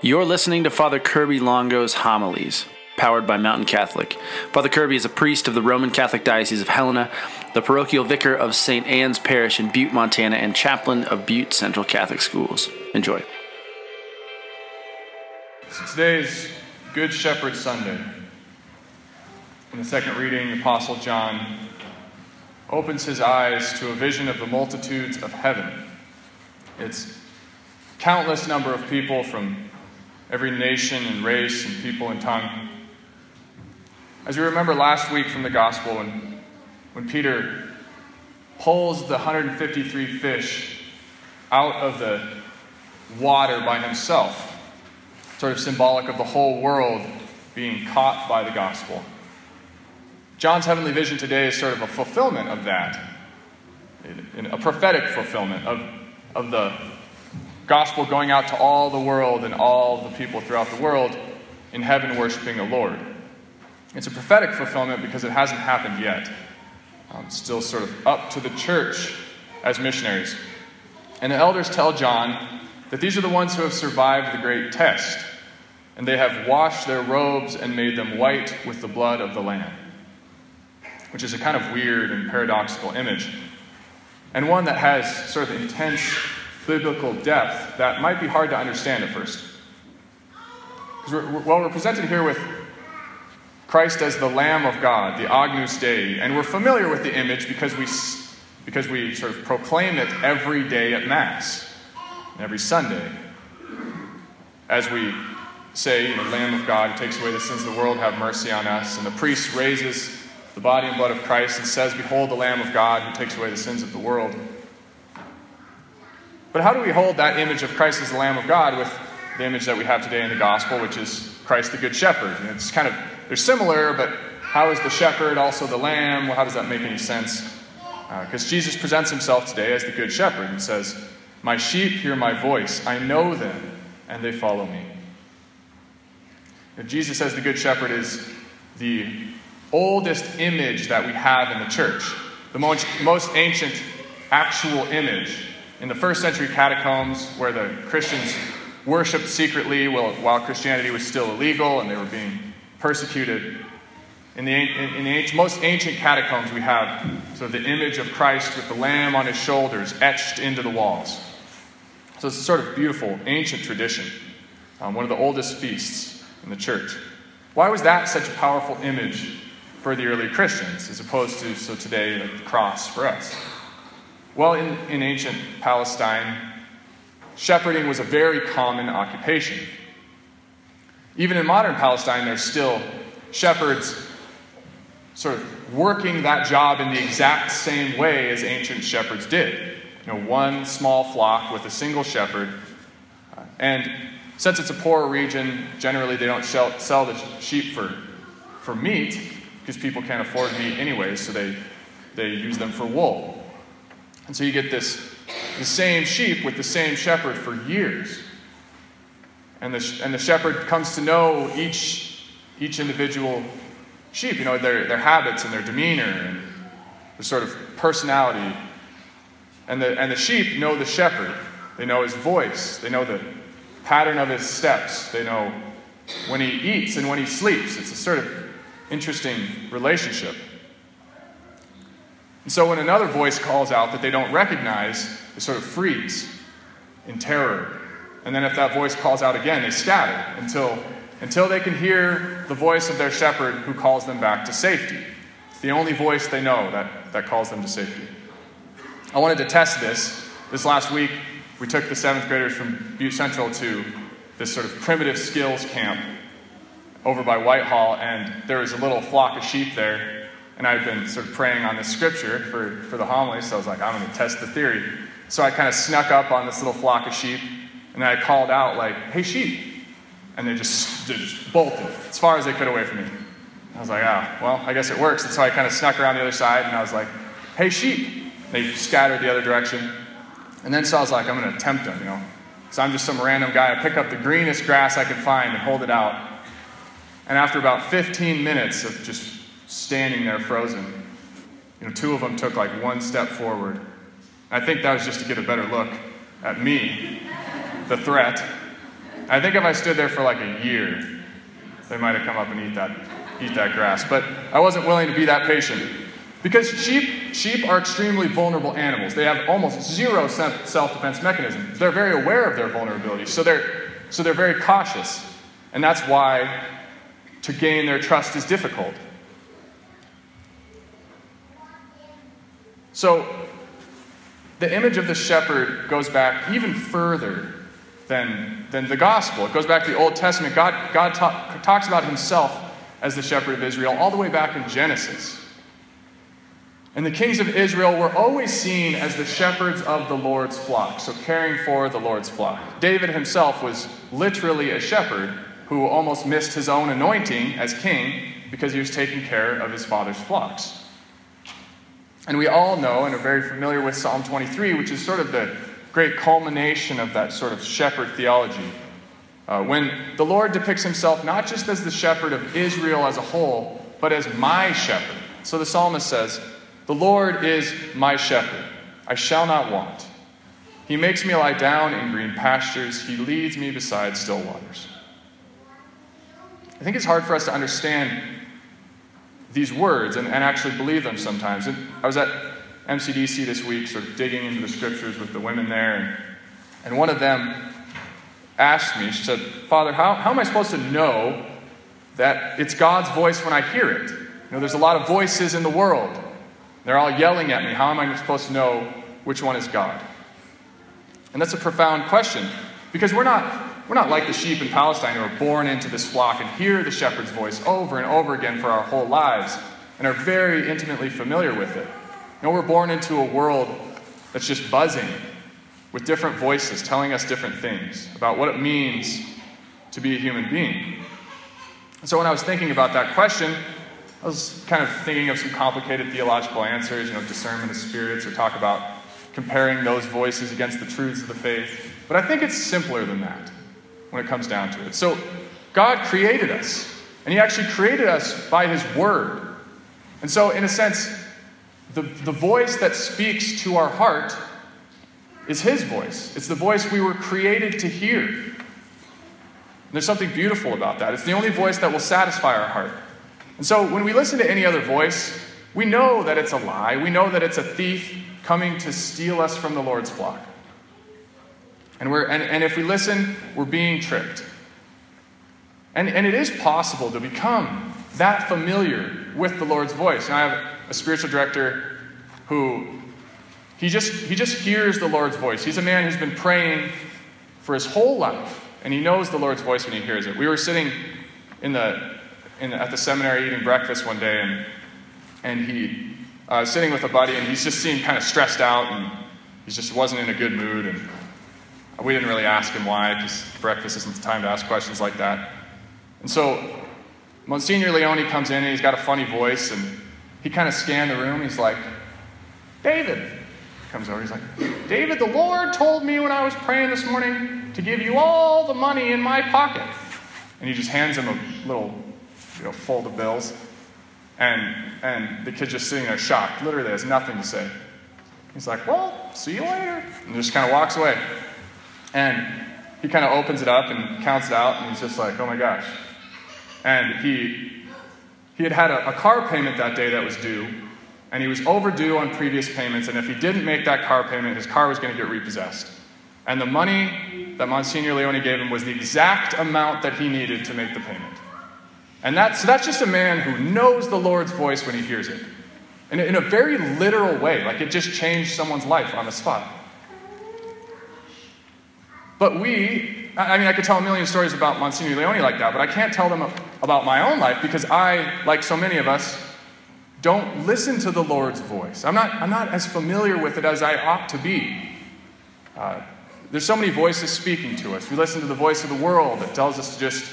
You're listening to Father Kirby Longo's homilies, powered by Mountain Catholic. Father Kirby is a priest of the Roman Catholic Diocese of Helena, the parochial vicar of St. Anne's Parish in Butte, Montana, and chaplain of Butte Central Catholic Schools. Enjoy. So today is Good Shepherd Sunday. In the second reading, Apostle John opens his eyes to a vision of the multitudes of heaven. It's countless number of people from every nation and race and people and tongue. As we remember last week from the gospel, when, when Peter pulls the 153 fish out of the water by himself, sort of symbolic of the whole world being caught by the gospel. John's heavenly vision today is sort of a fulfillment of that, a prophetic fulfillment of, of the gospel going out to all the world and all the people throughout the world in heaven worshiping the Lord. It's a prophetic fulfillment because it hasn't happened yet. Um, still sort of up to the church as missionaries. And the elders tell John that these are the ones who have survived the great test, and they have washed their robes and made them white with the blood of the Lamb, which is a kind of weird and paradoxical image, and one that has sort of intense biblical depth that might be hard to understand at first. Because we're, well, we're presented here with Christ as the Lamb of God, the Agnus Dei, and we're familiar with the image because we, because we sort of proclaim it every day at Mass, every Sunday. As we say, you know, Lamb of God who takes away the sins of the world, have mercy on us. And the priest raises the body and blood of Christ and says, Behold the Lamb of God who takes away the sins of the world. But how do we hold that image of Christ as the Lamb of God with the image that we have today in the gospel, which is Christ the Good Shepherd? And it's kind of, they're similar, but how is the shepherd also the lamb? Well, how does that make any sense? Because uh, Jesus presents himself today as the Good Shepherd and says, My sheep hear my voice, I know them, and they follow me. Jesus as the Good Shepherd is the oldest image that we have in the church, the most, most ancient actual image in the first century catacombs where the Christians worshiped secretly while, Christianity was still illegal and they were being persecuted. In the, in the most ancient catacombs, we have sort of the image of Christ with the lamb on his shoulders etched into the walls. So it's a sort of beautiful ancient tradition, um, one of the oldest feasts in the church. Why was that such a powerful image for the early Christians as opposed to so today like the cross for us? Well, in, in ancient Palestine, shepherding was a very common occupation. Even in modern Palestine, there's still shepherds sort of working that job in the exact same way as ancient shepherds did. You know, one small flock with a single shepherd. And since it's a poor region, generally they don't sell the sheep for, for meat because people can't afford meat anyways, so they, they use them for wool. And so you get this the same sheep with the same shepherd for years. And the, and the shepherd comes to know each, each individual sheep, you know, their, their habits and their demeanor and their sort of personality. And the, and the sheep know the shepherd. They know his voice. They know the pattern of his steps. They know when he eats and when he sleeps. It's a sort of interesting relationship. And so when another voice calls out that they don't recognize, they sort of freeze in terror. And then if that voice calls out again, they scatter until, until they can hear the voice of their shepherd who calls them back to safety. It's the only voice they know that, that calls them to safety. I wanted to test this. This last week, we took the seventh graders from Butte Central to this sort of primitive skills camp over by Whitehall, and there was a little flock of sheep there and I've been sort of praying on this scripture for, for the homily, so I was like, I'm going to test the theory. So I kind of snuck up on this little flock of sheep, and I called out, like, hey, sheep. And they just, they just bolted as far as they could away from me. I was like, ah, oh, well, I guess it works. And so I kind of snuck around the other side, and I was like, hey, sheep. They scattered the other direction. And then so I was like, I'm going to tempt them, you know. So I'm just some random guy. I pick up the greenest grass I could find and hold it out. And after about 15 minutes of just standing there frozen. You know, two of them took like one step forward. I think that was just to get a better look at me, the threat. I think if I stood there for like a year, they might have come up and eat that, eat that grass. But I wasn't willing to be that patient. Because sheep, sheep are extremely vulnerable animals. They have almost zero self defense mechanisms. They're very aware of their vulnerability, so they're, so they're very cautious. And that's why to gain their trust is difficult. So, the image of the shepherd goes back even further than, than the gospel. It goes back to the Old Testament. God, God ta- talks about himself as the shepherd of Israel all the way back in Genesis. And the kings of Israel were always seen as the shepherds of the Lord's flock, so caring for the Lord's flock. David himself was literally a shepherd who almost missed his own anointing as king because he was taking care of his father's flocks. And we all know and are very familiar with Psalm 23, which is sort of the great culmination of that sort of shepherd theology. Uh, when the Lord depicts himself not just as the shepherd of Israel as a whole, but as my shepherd. So the psalmist says, The Lord is my shepherd, I shall not want. He makes me lie down in green pastures, He leads me beside still waters. I think it's hard for us to understand these words and, and actually believe them sometimes. And I was at MCDC this week, sort of digging into the scriptures with the women there, and, and one of them asked me, she said, Father, how, how am I supposed to know that it's God's voice when I hear it? You know, there's a lot of voices in the world. They're all yelling at me. How am I supposed to know which one is God? And that's a profound question because we're not we're not like the sheep in Palestine who are born into this flock and hear the shepherd's voice over and over again for our whole lives and are very intimately familiar with it. Know, we're born into a world that's just buzzing with different voices telling us different things about what it means to be a human being. So when I was thinking about that question, I was kind of thinking of some complicated theological answers, you know, discernment of spirits, or talk about comparing those voices against the truths of the faith. But I think it's simpler than that when it comes down to it. So, God created us, and He actually created us by His Word. And so, in a sense, the, the voice that speaks to our heart is His voice. It's the voice we were created to hear. And there's something beautiful about that. It's the only voice that will satisfy our heart. And so, when we listen to any other voice, we know that it's a lie. We know that it's a thief coming to steal us from the Lord's flock. And, we're, and, and if we listen, we're being tricked. And, and it is possible to become that familiar with the Lord's voice. And I have a spiritual director who he just, he just hears the Lord's voice. He's a man who's been praying for his whole life, and he knows the Lord's voice when he hears it. We were sitting in the, in the, at the seminary eating breakfast one day, and, and he uh, was sitting with a buddy, and he's just seemed kind of stressed out, and he just wasn't in a good mood. And we didn't really ask him why, because breakfast isn't the time to ask questions like that. And so Monsignor Leone comes in and he's got a funny voice and he kind of scanned the room. He's like, David. Comes over. He's like, David, the Lord told me when I was praying this morning to give you all the money in my pocket. And he just hands him a little you know, fold of bills. And, and the kid's just sitting there shocked. Literally has nothing to say. He's like, well, see you later. And just kind of walks away. And he kind of opens it up and counts it out, and he's just like, oh my gosh. And he, he had had a, a car payment that day that was due, and he was overdue on previous payments, and if he didn't make that car payment, his car was going to get repossessed. And the money that Monsignor Leone gave him was the exact amount that he needed to make the payment. And that's, so that's just a man who knows the Lord's voice when he hears it. In a, in a very literal way, like it just changed someone's life on the spot. But we, I mean, I could tell a million stories about Monsignor Leone like that, but I can't tell them about my own life because I, like so many of us, don't listen to the Lord's voice. I'm not, I'm not as familiar with it as I ought to be. Uh, there's so many voices speaking to us. We listen to the voice of the world that tells us to just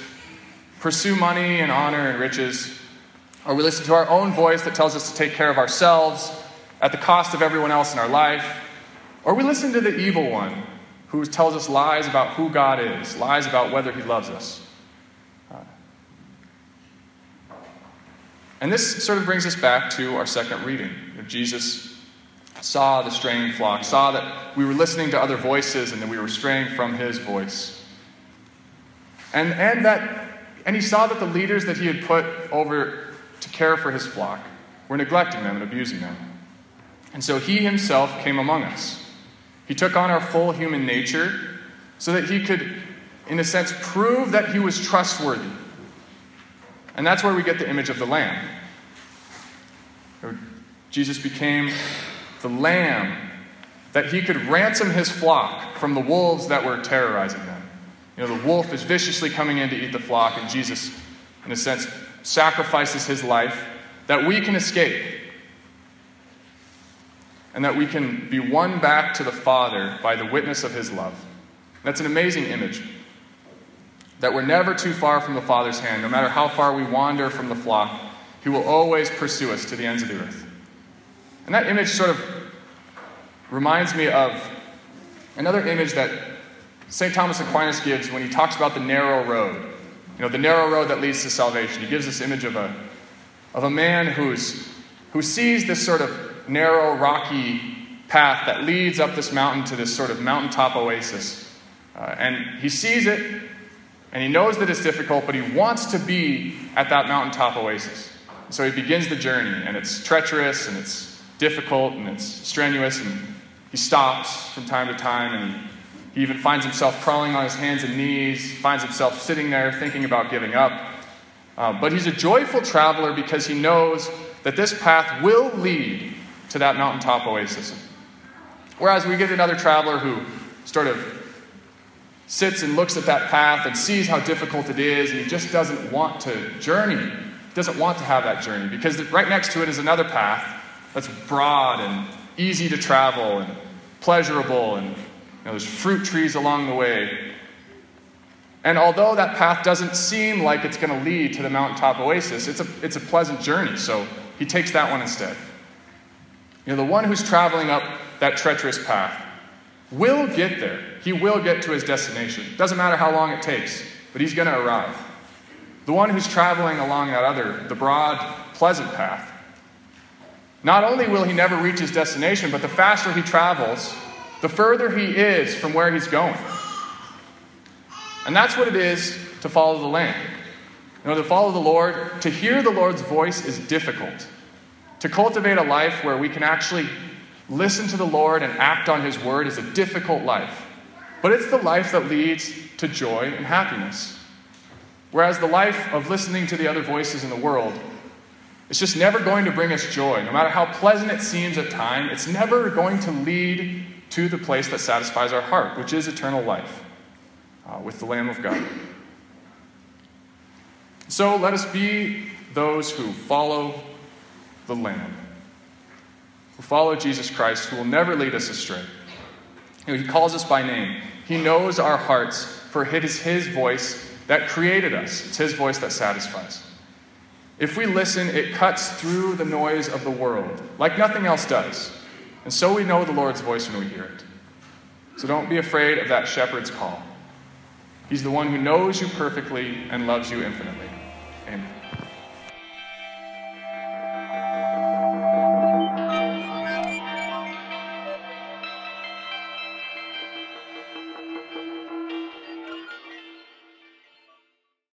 pursue money and honor and riches. Or we listen to our own voice that tells us to take care of ourselves at the cost of everyone else in our life. Or we listen to the evil one who tells us lies about who God is, lies about whether He loves us. And this sort of brings us back to our second reading. Jesus saw the straying flock, saw that we were listening to other voices and that we were straying from His voice. And, and, that, and he saw that the leaders that he had put over to care for his flock were neglecting them and abusing them. And so he himself came among us. He took on our full human nature so that he could, in a sense, prove that he was trustworthy. And that's where we get the image of the Lamb. Jesus became the Lamb that he could ransom his flock from the wolves that were terrorizing them. You know, the wolf is viciously coming in to eat the flock, and Jesus, in a sense, sacrifices his life that we can escape and that we can be won back to the Father by the witness of his love. That's an amazing image. That we're never too far from the Father's hand. No matter how far we wander from the flock, he will always pursue us to the ends of the earth. And that image sort of reminds me of another image that St. Thomas Aquinas gives when he talks about the narrow road. You know, the narrow road that leads to salvation. He gives this image of a, of a man who's, who sees this sort of narrow, rocky path that leads up this mountain to this sort of mountaintop oasis. Uh, and he sees it, and he knows that it's difficult, but he wants to be at that mountaintop oasis. So he begins the journey, and it's treacherous, and it's difficult, and it's strenuous, and he stops from time to time, and he even finds himself crawling on his hands and knees, finds himself sitting there thinking about giving up. Uh, but he's a joyful traveler because he knows that this path will lead to that mountaintop oasis. Whereas we get another traveler who sort of sits and looks at that path and sees how difficult it is, and he just doesn't want to journey, doesn't want to have that journey because right next to it is another path that's broad and easy to travel and pleasurable and know, there's fruit trees along the way. And although that path doesn't seem like it's going to lead to the mountaintop oasis, it's a, it's a pleasant journey. So he takes that one instead. You know, the one who's traveling up that treacherous path will get there. He will get to his destination. Doesn't matter how long it takes, but he's going to arrive. The one who's traveling along that other, the broad, pleasant path, not only will he never reach his destination, but the faster he travels, the further he is from where he's going. And that's what it is to follow the Lamb. You know, to follow the Lord, to hear the Lord's voice is difficult. To cultivate a life where we can actually listen to the Lord and act on his word is a difficult life. But it's the life that leads to joy and happiness. Whereas the life of listening to the other voices in the world it's just never going to bring us joy. No matter how pleasant it seems at time, it's never going to lead to the place that satisfies our heart, which is eternal life uh, with the Lamb of God. So let us be those who follow the Lamb, who follow Jesus Christ, who will never lead us astray. He calls us by name. He knows our hearts, for it is His voice that created us. It's His voice that satisfies. If we listen, it cuts through the noise of the world, like nothing else does. And so we know the Lord's voice when we hear it. So don't be afraid of that shepherd's call. He's the one who knows you perfectly and loves you infinitely.